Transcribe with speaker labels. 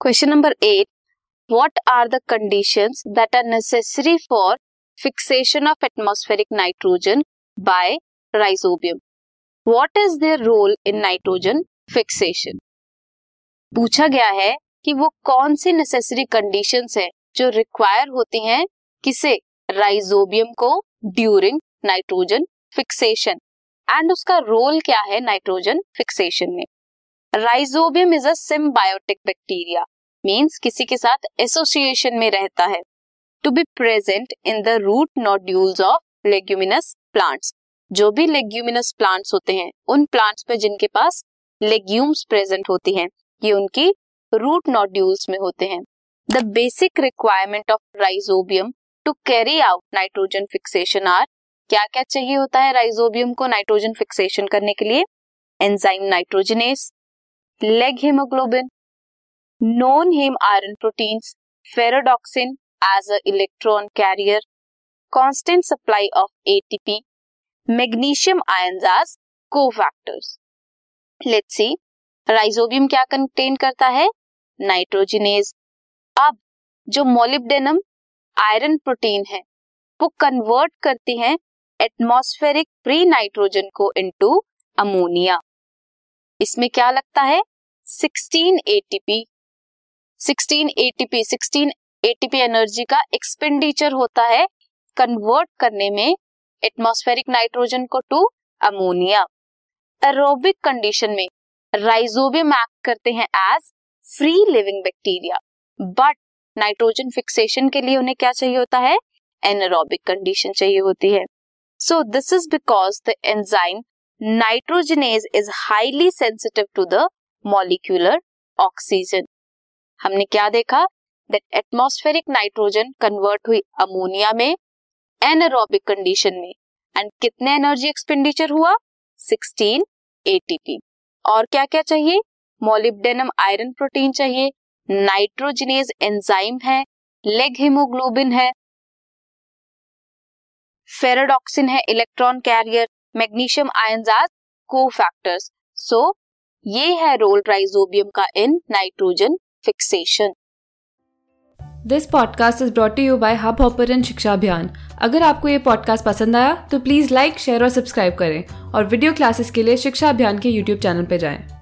Speaker 1: Question number eight what are the conditions that are necessary for fixation of atmospheric nitrogen by rhizobium what is their role in nitrogen fixation पूछा गया है कि वो कौन सी necessary condition है जो require होती हैं किसे राइजोबियम को ड्यूरिंग नाइट्रोजन फिक्सेशन एंड उसका रोल क्या है नाइट्रोजन फिक्सेशन में? Rhizobium is a symbiotic bacteria means किसी के साथ एसोसिएशन में रहता है to be present in the root nodules of leguminous plants जो भी लेग्यूमिनस प्लांट्स होते हैं, उन प्लांट्स पे जिनके पास लेग्यूम्स प्रेजेंट होती हैं, ये उनकी रूट नोड्यूल्स में होते हैं। The basic requirement of rhizobium to carry out nitrogen fixation are क्या क्या चाहिए होता है राइजोबियम को नाइट्रोजन फिक्सेशन करने के लिए? Enzyme nitrogenase leg haemoglobin non haem iron proteins ferredoxin as a electron carrier constant supply of ATP magnesium ions as cofactors let's see rhizobium क्या कंटेन करता है? नाइट्रोजिनेज अब, जो मोलिब्डेनम आयरन प्रोटीन है, वो कन्वर्ट करती है एटमॉस्फेरिक प्री नाइट्रोजन को इनटू अमोनिया इसमें क्या लगता है? 16 एटीपी 16 एटीपी 16 एटीपी एनर्जी का एक्सपेंडिचर होता है कन्वर्ट करने में एटमॉस्फेरिक नाइट्रोजन को टू अमोनिया एरोबिक कंडीशन में राइजोबियम एक्ट करते हैं as free living bacteria but nitrogen fixation के लिए उन्हें क्या चाहिए होता है? एनरोबिक कंडीशन चाहिए होती है। So this is because the enzyme nitrogenase is highly sensitive to the molecular oxygen. हमने क्या देखा? दैट एटमॉस्फेरिक नाइट्रोजन कन्वर्ट हुई अमोनिया में एनएरोबिक कंडीशन में। एंड कितने एनर्जी एक्सपेंडिचर हुआ? 16 एटीपी और क्या क्या चाहिए? मोलिब्डेनम आयरन प्रोटीन चाहिए। नाइट्रोजनेज एंजाइम है। लेग हीमोग्लोबिन है। फेराडॉक्सिन है electron carrier magnesium ions are cofactors so, ये है रोल राइजोबियम का in nitrogen fixation.
Speaker 2: This podcast is brought you by Hubhopper शिक्षा अभियान अगर आपको ये पॉडकास्ट पसंद आया तो प्लीज़ लाइक शेयर और सब्सक्राइब करें। और वीडियो क्लासेस के लिए शिक्षा अभियान के यूट्यूब चैनल पर जाएँ।